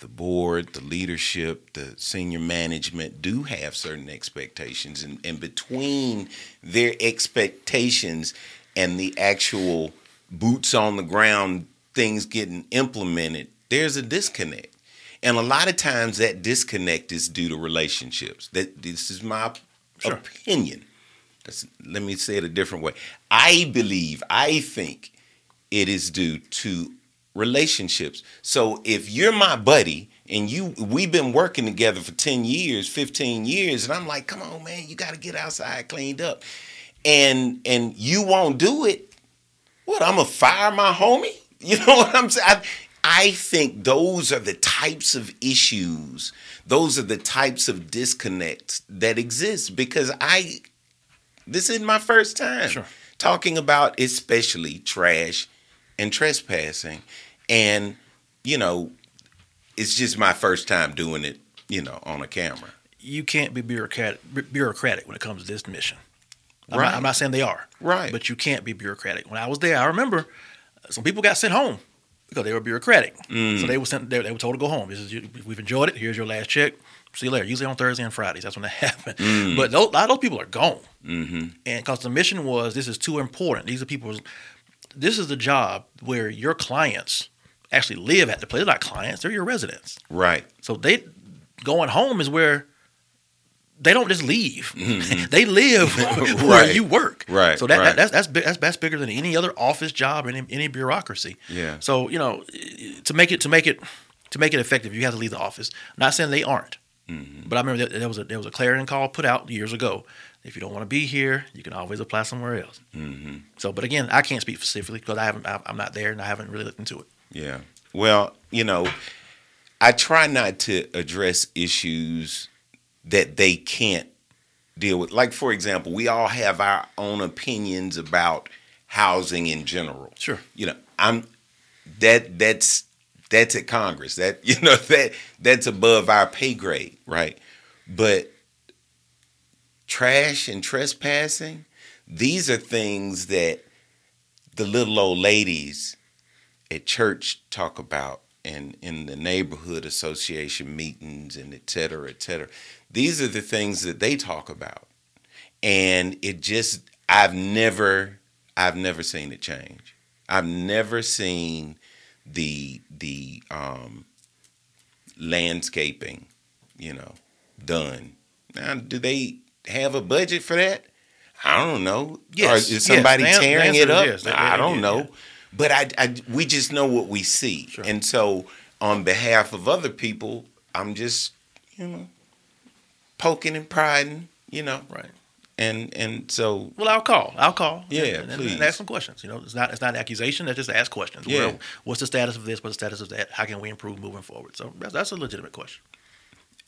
the board, the leadership, the senior management do have certain expectations, and, and between their expectations and the actual boots on the ground things getting implemented, there's a disconnect. And a lot of times that disconnect is due to relationships. That this is my Sure. opinion. That's, let me say it a different way. I believe, I think it is due to relationships. So if you're my buddy and you we've been working together for 10 years, 15 years and I'm like, "Come on, man, you got to get outside cleaned up." And and you won't do it. What, I'm to fire my homie? You know what I'm saying? I, I think those are the types of issues, those are the types of disconnects that exist because I, this is my first time Sure. talking about especially trash and trespassing. And, you know, it's just my first time doing it, you know, on a camera. You can't be bureaucratic, bureaucratic when it comes to this mission. I'm, Right. not, I'm not saying they are. Right. But you can't be bureaucratic. When I was there, I remember some people got sent home because they were bureaucratic. Mm. So they were sent. They, they were told to go home. This is we've enjoyed it. Here's your last check. See you later. Usually on Thursday and Fridays. That's when that happened. Mm. But those, a lot of those people are gone. Mm-hmm. And because the mission was, this is too important. These are people. This is the job where your clients actually live at the place. They're not clients. They're your residents. Right. So they going home is where they don't just leave. they live where Mm-hmm. You work. Right, So that, right. that that's that's that's that's bigger than any other office job any, any bureaucracy. Yeah. So you know, to make it to make it to make it effective, you have to leave the office. not saying they aren't, Mm-hmm. but I remember that there was a there was a clarion call put out years ago. If you don't want to be here, you can always apply somewhere else. Mm-hmm. So, but again, I can't speak specifically because I haven't I'm not there and I haven't really looked into it. Yeah. Well, you know, I try not to address issues that they can't deal with. Like, for example, we all have our own opinions about housing in general. Sure. You know, I'm that that's that's at Congress. That you know that that's above our pay grade, right? But trash and trespassing, these are things that the little old ladies at church talk about and in the neighborhood association meetings and et cetera, et cetera. These are the things that they talk about. And it just I've never I've never seen it change. I've never seen the the um landscaping, you know, done. Now do they have a budget for that? I don't know. Yes, Or is somebody the tearing it up? yes. I don't know. yeah. But I, I, we just know what we see. Sure. And so, on behalf of other people, I'm just, you know, poking and prying, you know. Right. And and so, Well, I'll call. I'll call. Yeah, and, and, please. and ask some questions. You know, it's not it's not an accusation. That's just ask questions. Yeah. Well, what's the status of this? What's the status of that? How can we improve moving forward? So that's, that's a legitimate question.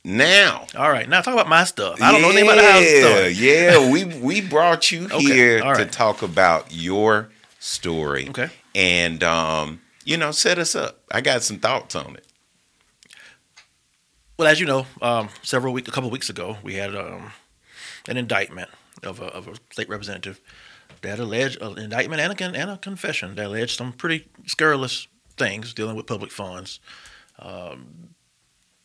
now. All right, now talk about my stuff. I don't know anything about the housing Yeah, story. yeah. We we brought you Okay, here all to talk about your story. Okay. And um, you know, set us up. I got some thoughts on it. Well, as you know, um, several week, a couple weeks ago, we had um, an indictment of a, of a state representative that alleged an indictment and a, and a confession that alleged some pretty scurrilous things dealing with public funds. Um,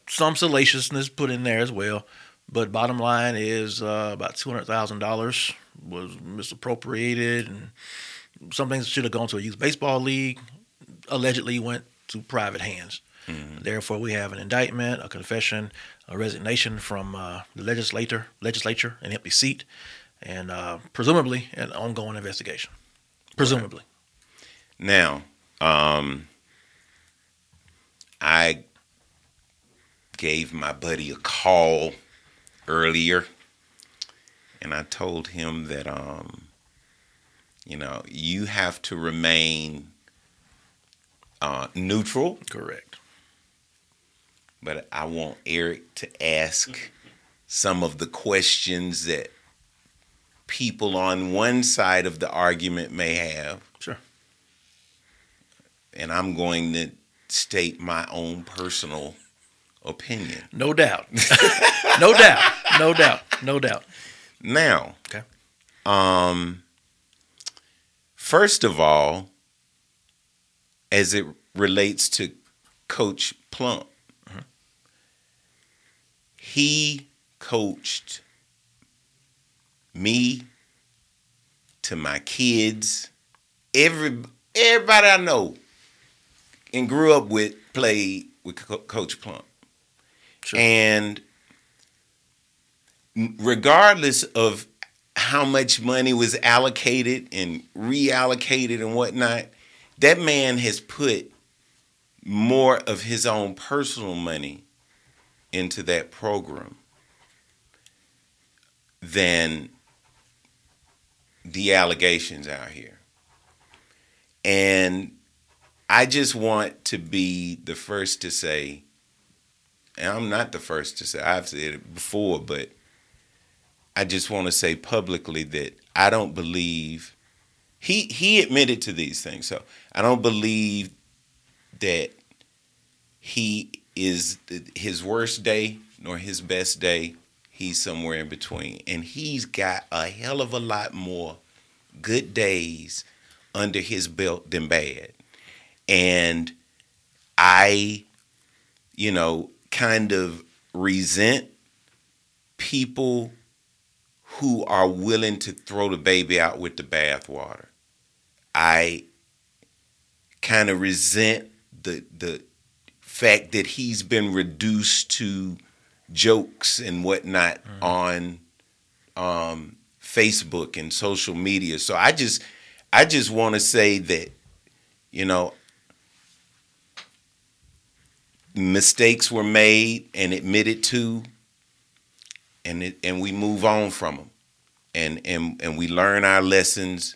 some salaciousness put in there as well, but bottom line is uh, about two hundred thousand dollars was misappropriated, and some things should have gone to a youth baseball league. Allegedly went to private hands. Therefore, we have an indictment, a confession, a resignation from uh, the legislator, legislature, an empty seat, and uh, presumably an ongoing investigation. Presumably, Now, um, I gave my buddy a call earlier, and I told him that, um, you know, you have to remain uh, neutral, correct. but I want Eric to ask some of the questions that people on one side of the argument may have Sure. and I'm going to state my own personal opinion. No doubt. no doubt. No doubt. No doubt. Now, Okay. um, first of all, as it relates to Coach Plump, he coached me to my kids, every everybody I know and grew up with played with Co- Coach Plump. Sure. And regardless of how much money was allocated and reallocated and whatnot, that man has put more of his own personal money into that program than the allegations out here. And I just want to be the first to say, and I'm not the first to say, I've said it before, but I just want to say publicly that I don't believe he he admitted to these things. So I don't believe that he is his worst day nor his best day. He's somewhere in between, and he's got a hell of a lot more good days under his belt than bad. And I, you know, kind of resent people who are willing to throw the baby out with the bathwater. I kind of resent the the fact that he's been reduced to jokes and whatnot on um, Facebook and social media. So I just I just want to say that you know mistakes were made and admitted to and it, and we move on from them and and and we learn our lessons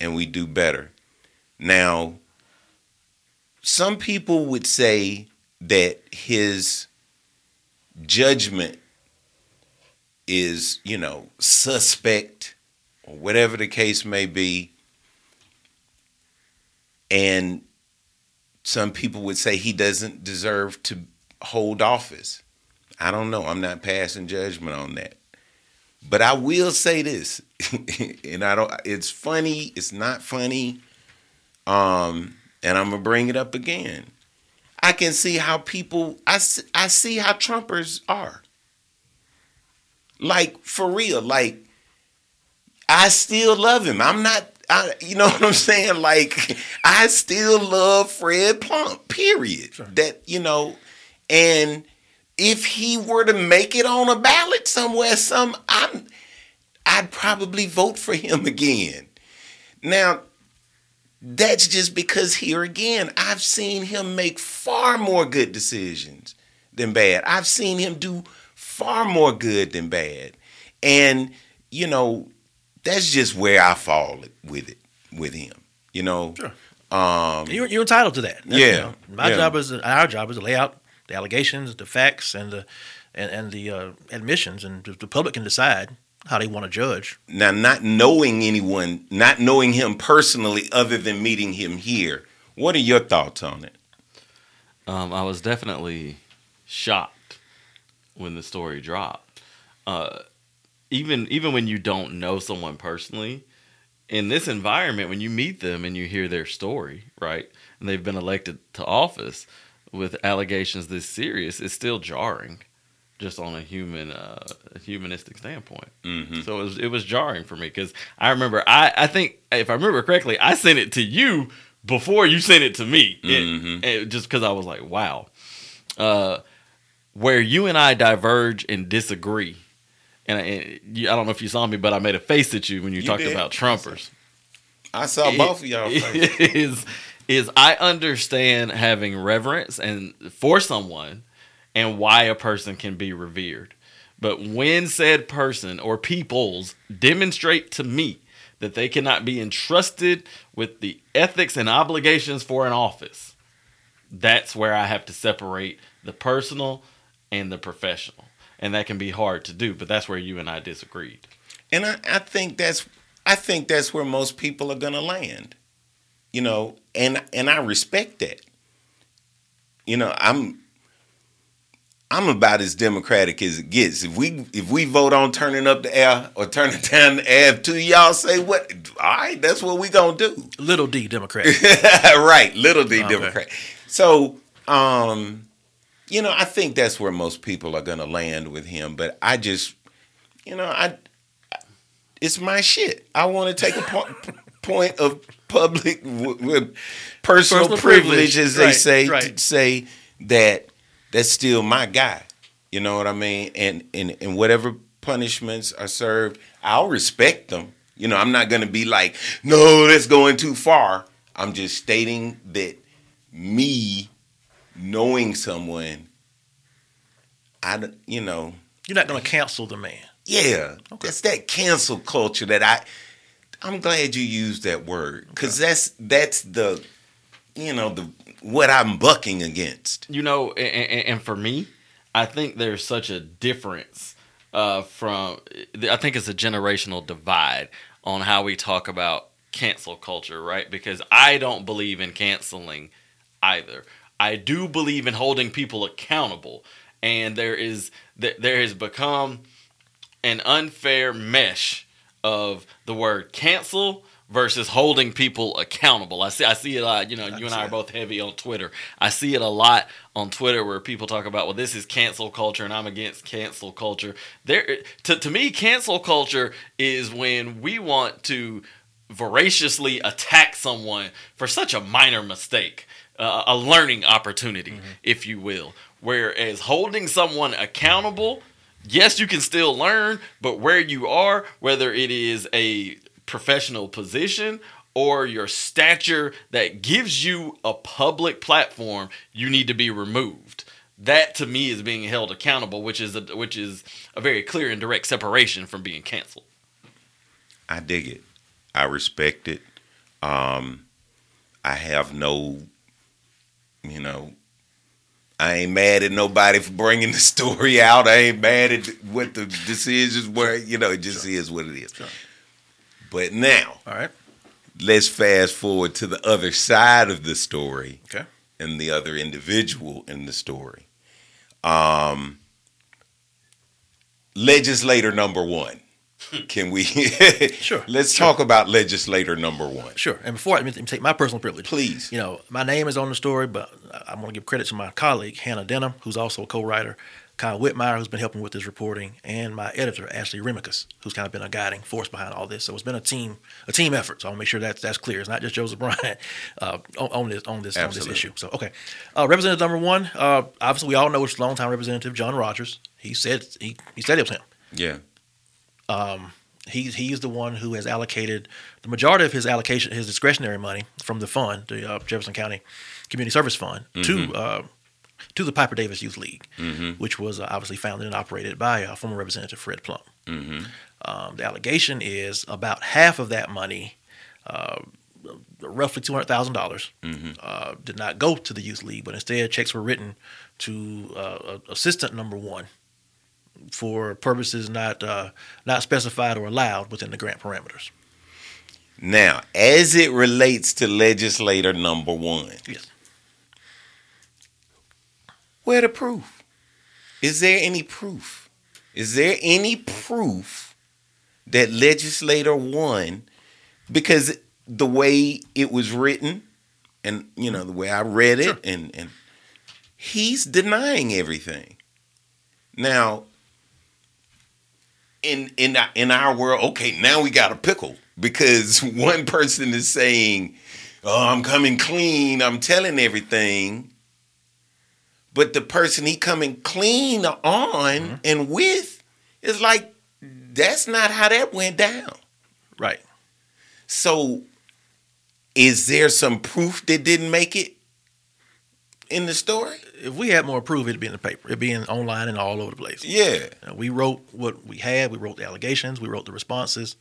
and we do better. Now some people would say that his judgment is you know suspect or whatever the case may be. And some people would say he doesn't deserve to hold office I don't know. I'm not passing judgment on that. But I will say this, and I don't it's funny, it's not funny. Um and I'm going to bring it up again. I can see how people I see, I see how Trumpers are. Like for real, like I still love him. I'm not I, you know what I'm saying? Like I still love Fred Plump. Period. That you know, and if he were to make it on a ballot somewhere, some I'm I'd probably vote for him again. Now, that's just because here again, I've seen him make far more good decisions than bad. I've seen him do far more good than bad. And, you know, that's just where I fall with it with him. You know? Sure. Um You're, you're entitled to that. That's, Yeah, my yeah. job is our job is to lay out the allegations, the facts, and the and, and the uh, admissions, and the public can decide how they want to judge. now not knowing anyone, not knowing him personally other than meeting him here. What are your thoughts on it? Um, I was definitely shocked when the story dropped. Uh, even even when you don't know someone personally, in this environment, when you meet them and you hear their story, right, and they've been elected to office with allegations this serious, it's still jarring, just on a human, uh, humanistic standpoint. Mm-hmm. So it was it was jarring for me because I remember I I think if I remember correctly, I sent it to you before you sent it to me, It- Mhm. it- just because I was like, wow. Uh, where you and I diverge and disagree, and, I- and you, I don't know if you saw me, but I made a face at you when you, You talked did. about Trumpers. I saw both of y'all. faces. is is I understand having reverence and for someone and why a person can be revered. But when said person or peoples demonstrate to me that they cannot be entrusted with the ethics and obligations for an office, that's where I have to separate the personal and the professional. And that can be hard to do, but that's where you and I disagreed. And I, I think that's I think that's where most people are gonna land. You know, and and I respect that. You know, I'm I'm about as democratic as it gets. If we if we vote on turning up the air or turning down the air, two of y'all say what, all right, that's what we gonna do. Little D Democrat. right, little d Okay. Democrat. So, um, you know, I think that's where most people are gonna land with him. But I just, you know, I, it's my shit. I want to take a po- point of public personal, Personal privilege, privilege. as they Right, say, right. to say that that's still my guy. You know what I mean? And and and whatever punishments are served, I'll respect them. You know, I'm not gonna be like, no, that's going too far. I'm just stating that me knowing someone, I don't- you know, You're not going to cancel the man. yeah, that's that cancel culture that I. I'm glad you used that word because that's that's the, you know, the what I'm bucking against. you know, and, and, and for me, I think there's such a difference uh, from. I think it's a generational divide on how we talk about cancel culture, right? Because I don't believe in canceling either. I do believe in holding people accountable, and there is th- there has become an unfair mesh of the word cancel versus holding people accountable. I see I see it a lot, you know, you and I are both heavy on Twitter. I see it a lot on Twitter where people talk about, well, this is cancel culture and I'm against cancel culture. There to, to me, cancel culture is when we want to voraciously attack someone for such a minor mistake. Uh, a learning opportunity, if you will. Whereas holding someone accountable yes, you can still learn, but where you are, whether it is a professional position or your stature that gives you a public platform, you need to be removed. That to me is being held accountable, which is a, which is a very clear and direct separation from being canceled. I dig it. I respect it. Um, I have no, you know, I ain't mad at nobody for bringing the story out. I ain't mad at what the decisions were. You know, it just is what it is. But now, All right. let's fast forward to the other side of the story Okay. and the other individual in the story. Um, legislator number one. Can we? Sure, Let's sure. talk about legislator number one, Sure. And before I let me take my personal privilege, please. you know, my name is on the story, but I want to give credit to my colleague, Hannah Denham, who's also a co-writer, Kyle Whitmire, who's been helping with this reporting, and my editor, Ashley Remkus, who's kind of been a guiding force behind all this. So it's been a team, a team effort. So I want to make sure that's that's clear. It's not just Joseph Bryant uh, on, on this on this on this issue. So okay, uh, Representative number one, uh, obviously we all know it's longtime Representative John Rogers. He said he, he said it was him. Yeah. He he's the one who has allocated the majority of his allocation, his discretionary money from the fund, the uh, Jefferson County Community Service Fund, to uh, to the Piper Davis Youth League, which was uh, obviously founded and operated by uh, former Representative Fred Plump. Um, the allegation is about half of that money, uh, roughly two hundred thousand dollars, uh, did not go to the youth league, but instead checks were written to uh, assistant number one for purposes not uh, not specified or allowed within the grant parameters. Now, as it relates to legislator number one, Yes. where the proof? Is there any proof? Is there any proof that legislator one because the way it was written and you know the way I read it and and he's denying everything. Now in in in our world, okay, now we got a pickle because one person is saying, "Oh, I'm coming clean. I'm telling everything." But the person he coming clean on Mm-hmm. and with is like that's not how that went down. Right. So, is there some proof that didn't make it in the story? If we had more proof, it'd be in the paper. It'd be in online and all over the place. Yeah. Uh, we wrote what we had. We wrote the allegations. We wrote the responses,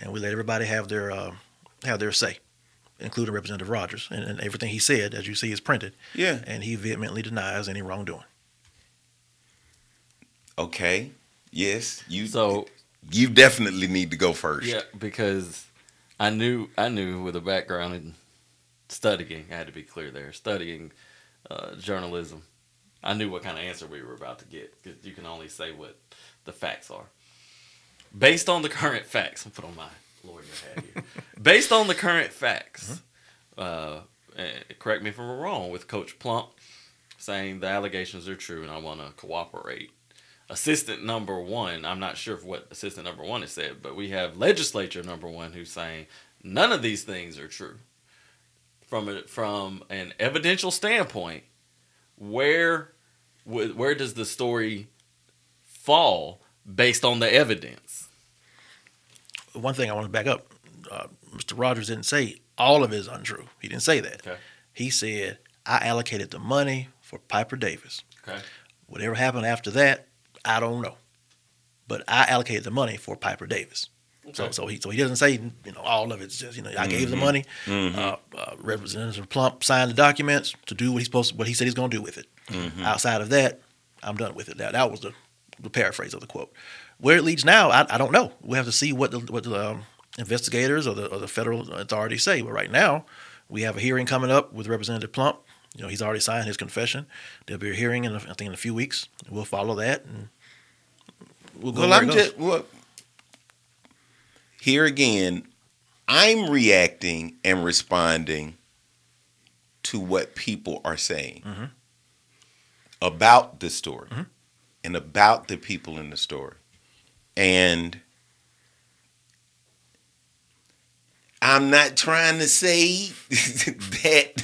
and we let everybody have their uh, have their say, including Representative Rogers. And, and everything he said, as you see, is printed. Yeah. And he vehemently denies any wrongdoing. Okay. Yes. You. So you definitely need to go first. yeah, because I knew I knew with a background in studying, I had to be clear there, studying uh, journalism. I knew what kind of answer we were about to get because you can only say what the facts are. Based on the current facts, I'll put on my lawyer hat here. Based on the current facts, uh, eh, correct me if I'm wrong, with Coach Plump saying the allegations are true and I want to cooperate. Assistant number one, I'm not sure what assistant number one has said, but we have legislature number one who's saying none of these things are true. From a, from an evidential standpoint, where wh- where does the story fall based on the evidence? One thing I want to back up: uh, Mr. Rogers didn't say all of it is untrue. He didn't say that. Okay. He said I allocated the money for Piper Davis. Okay. Whatever happened after that, I don't know. But I allocated the money for Piper Davis. So, so he so he doesn't say you know all of it's just you know I gave the money. Uh, uh, Representative Plump signed the documents to do what he's supposed to, what he said he's going to do with it. Outside of that, I'm done with it. That that was the, the paraphrase of the quote. Where it leads now, I, I don't know. We have to see what the what the um, investigators or the or the federal authorities say. But right now, we have a hearing coming up with Representative Plump. You know, he's already signed his confession. There'll be a hearing in, I think, in a few weeks. We'll follow that, and we'll go Well, I'm just well. Here again, I'm reacting and responding to what people are saying Mm-hmm. about the story and about the people in the story, and I'm not trying to say that.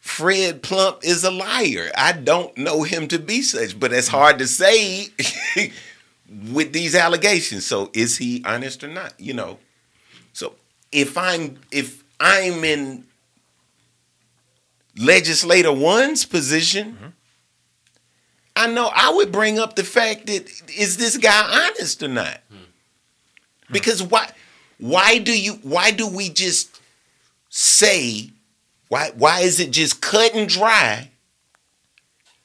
Fred Plump is a liar. I don't know him to be such, but it's hard to say with these allegations. So is he honest or not? You know. So if I'm if I'm in legislator one's position, I know I would bring up the fact that is this guy honest or not? Because why why do you why do we just say why why is it just cut and dry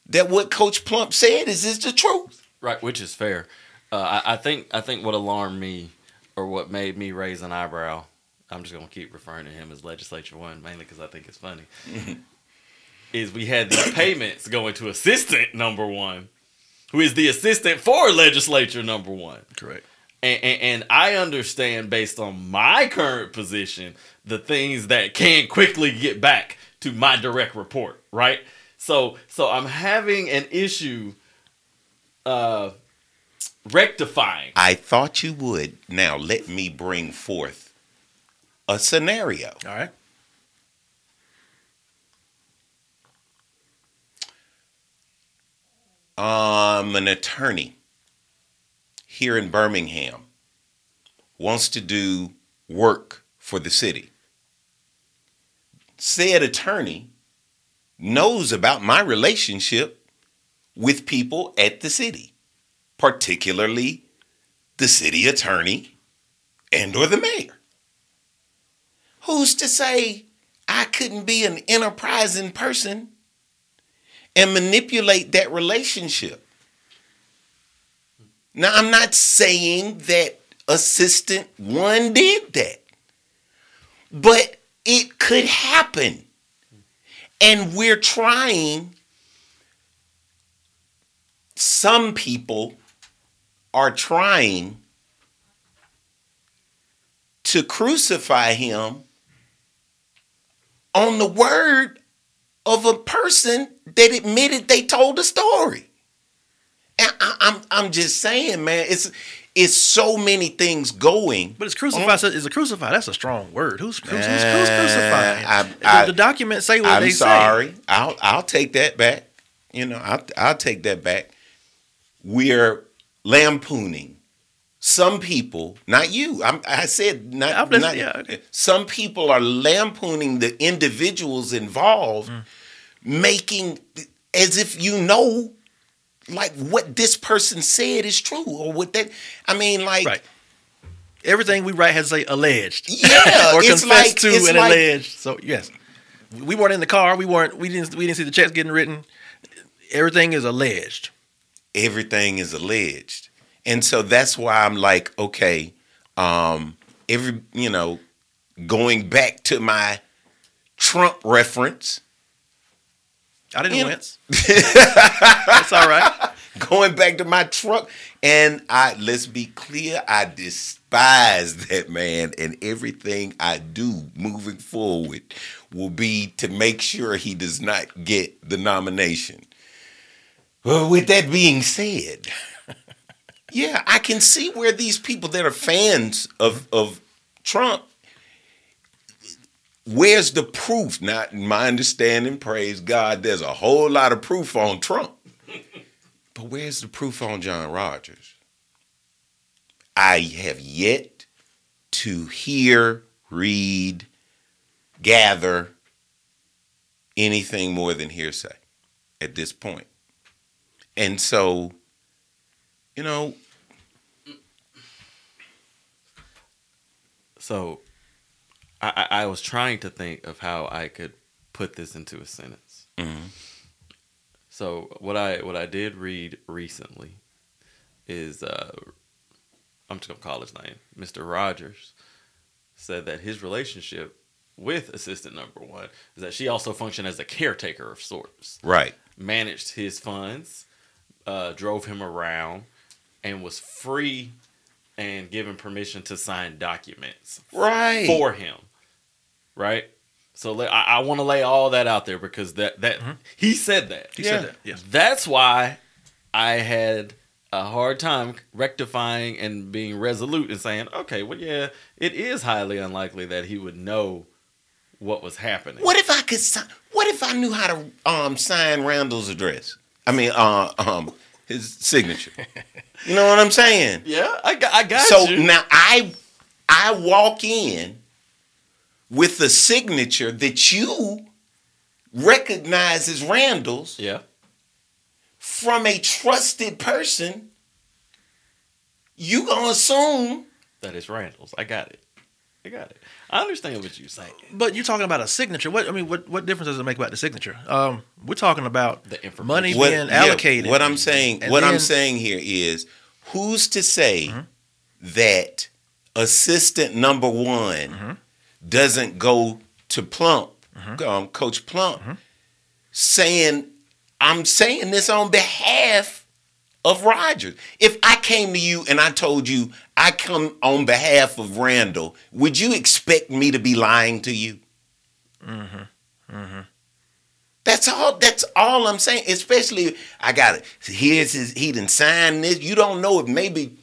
that what Coach Plump said is is the truth? Right, which is fair. Uh, I, I think I think what alarmed me or what made me raise an eyebrow. I'm just gonna keep referring to him as Legislature One mainly because I think it's funny. is we had these payments going to Assistant Number One, who is the assistant for Legislature Number One. Correct. And, and, and I understand based on my current position the things that can quickly get back to my direct report, right? So so I'm having an issue uh rectifying. I thought you would. Now let me bring forth a scenario. All right. Um, an attorney here in Birmingham wants to do work for the city. Said attorney knows about my relationship with people at the city, particularly the city attorney and or the mayor. Who's to say I couldn't be an enterprising person and manipulate that relationship. Now, I'm not saying that assistant one did that, but it could happen. And we're trying, some people are trying to crucify him on the word of a person that admitted they told the story. And I, I'm I'm just saying, man, it's it's so many things going. But it's crucified. Is a crucified? That's a strong word. Who's, who's, who's, who's crucifying? I- The- I- the, documents say what I'm they sorry. I'll I'll take that back. You know, I'll I'll take that back. We're lampooning some people, not you. I'm, I said not. Not yeah. Some people are lampooning the individuals involved, Mm. making as if you know, like what this person said is true or what that. I mean, like. Right. Everything we write has say alleged. Yeah, or it's confessed like- to it's and like- alleged. So yes, we weren't in the car. We weren't. We didn't. We didn't see the checks getting written. Everything is alleged. Everything is alleged. And so that's why I'm like, okay, um, every you know, going back to my Trump reference, I didn't wince. That's all right. going back to my Trump, and I let's be clear, I despise that man, and everything I do moving forward will be to make sure he does not get the nomination. Well, with that being said, yeah, I can see where these people that are fans of of Trump. Where's the proof? Not in my understanding, praise God, there's a whole lot of proof on Trump. But where's the proof on John Rogers? I have yet to hear, read, gather anything more than hearsay at this point. And so, you know, So, I, I was trying to think of how I could put this into a sentence. Mhm. So what I what I did read recently is uh, I'm just gonna call his name, Mr. Rogers, said that his relationship with assistant number one is that she also functioned as a caretaker of sorts, right. managed his funds, uh, drove him around, and was free and given permission to sign documents Right. for him, right? So let- I, I want to lay all that out there because that that he said that. He Yeah. said that. Yes. That's why I had a hard time rectifying and being resolute and saying, okay, well, yeah, it is highly unlikely that he would know what was happening. What if I could sign? What if I knew how to um, sign Randall's address? I mean, uh, um, his signature. You know what I'm saying? Yeah, I got, I got so you. now I I walk in with the signature that you recognize as Randall's yeah, from a trusted person. You gonna assume that it's Randall's. I got it. I got it. I understand what you're saying. But you're talking about a signature. What I mean, what what difference does it make about the signature? Um, we're talking about The information. money what, being yeah, allocated. what I'm saying, And what I'm saying here is, who's to say Mm-hmm. that assistant number one Mm-hmm. doesn't go to Plump, um, Coach Plump, Mm-hmm. saying, "I'm saying this on behalf." Of Rogers. If I came to you and I told you I come on behalf of Randall, would you expect me to be lying to you? Mm-hmm. Mm-hmm. That's all. That's all I'm saying. Especially, I got it. Here's his. He didn't sign this. You don't know if maybe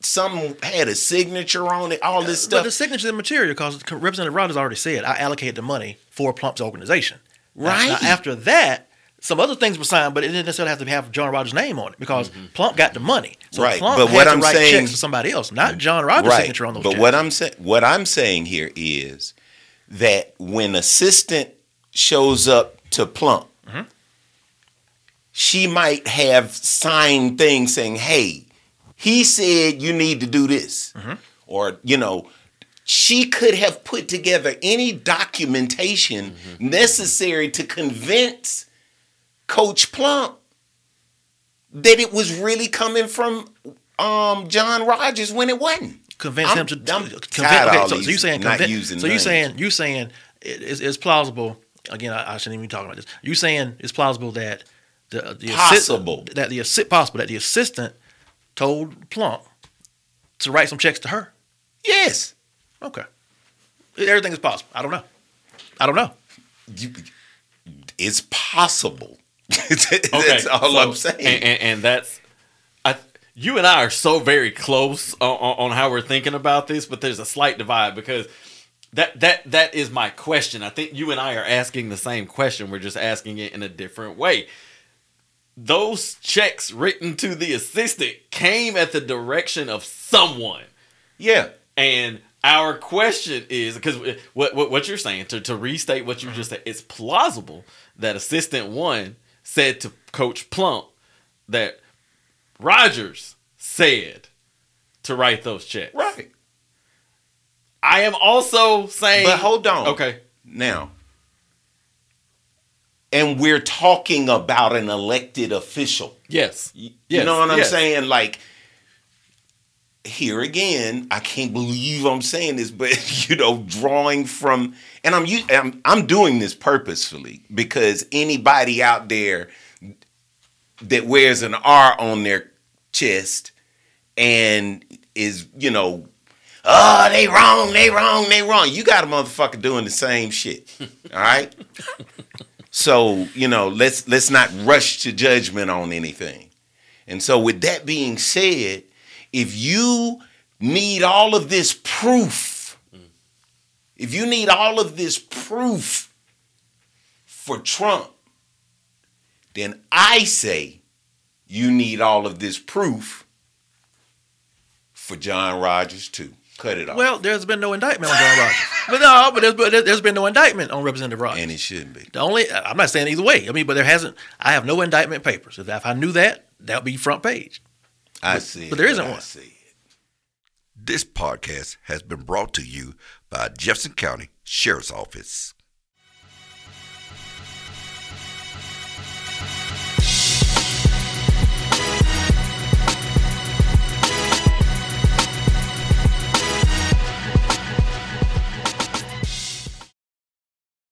some had a signature on it. All this But stuff. the signature is material because Representative Rogers already said I allocated the money for Plump's organization. Now- Right. now, after that, some other things were signed, but it didn't necessarily have to have John Rogers' name on it because Plump got the money. So Right, Plump but had what to I'm write saying- checks to somebody else, not John Rogers' signature on those But checks. what I'm saying, what I'm saying here is that when assistant shows up to Plump, Mm-hmm. she might have signed things saying, "Hey, he said you need to do this," Mm-hmm. or you know. She could have put together any documentation Mm-hmm. necessary to convince Coach Plump that it was really coming from um, John Rogers when it wasn't. convince I'm- him to I'm convince. tired Okay, all so, so you saying not convince, using so you saying you saying it, it's, it's plausible. Again, I, I shouldn't even be talking about this. You saying it's plausible that the, the Possible. assistant, that the assi- possible that the assistant told Plump to write some checks to her. Yes. Okay. Everything is possible. I don't know. I don't know. You, it's possible. That's Okay, all so- I'm saying. and, and, and that's I. You and I are so very close on, on, on how we're thinking about this, but there's a slight divide because that that that is my question. I think you and I are asking the same question. We're just asking it in a different way. Those checks written to the assistant came at the direction of someone. yeah. And our question is because what, what what you're saying to to restate what you just said, it's plausible that assistant one said to Coach Plump that Rogers said to write those checks. Right. I am also saying, But hold on. Okay. Now, and we're talking about an elected official. Yes. You, you Yes, know what I'm yes. saying? Like, here again, I can't believe I'm saying this, but you know, drawing from, and I'm I'm, I'm doing this purposefully because anybody out there that wears an R on their chest and is, you know, oh, they wrong, they wrong, they wrong. You got a motherfucker doing the same shit. All right. So, you know, let's let's not rush to judgment on anything. And so with that being said, if you need all of this proof, if you need all of this proof for Trump, then I say you need all of this proof for John Rogers too. Cut it off. Well, there's been no indictment on John Rogers. But no, but there's, there's been no indictment on Representative Rogers. and it shouldn't be. The only I'm not saying either way. I mean, but there hasn't. I have no indictment papers. If, if I knew that, that would be front page. I see. but there isn't I one. see it. This podcast has been brought to you by Jefferson County Sheriff's Office.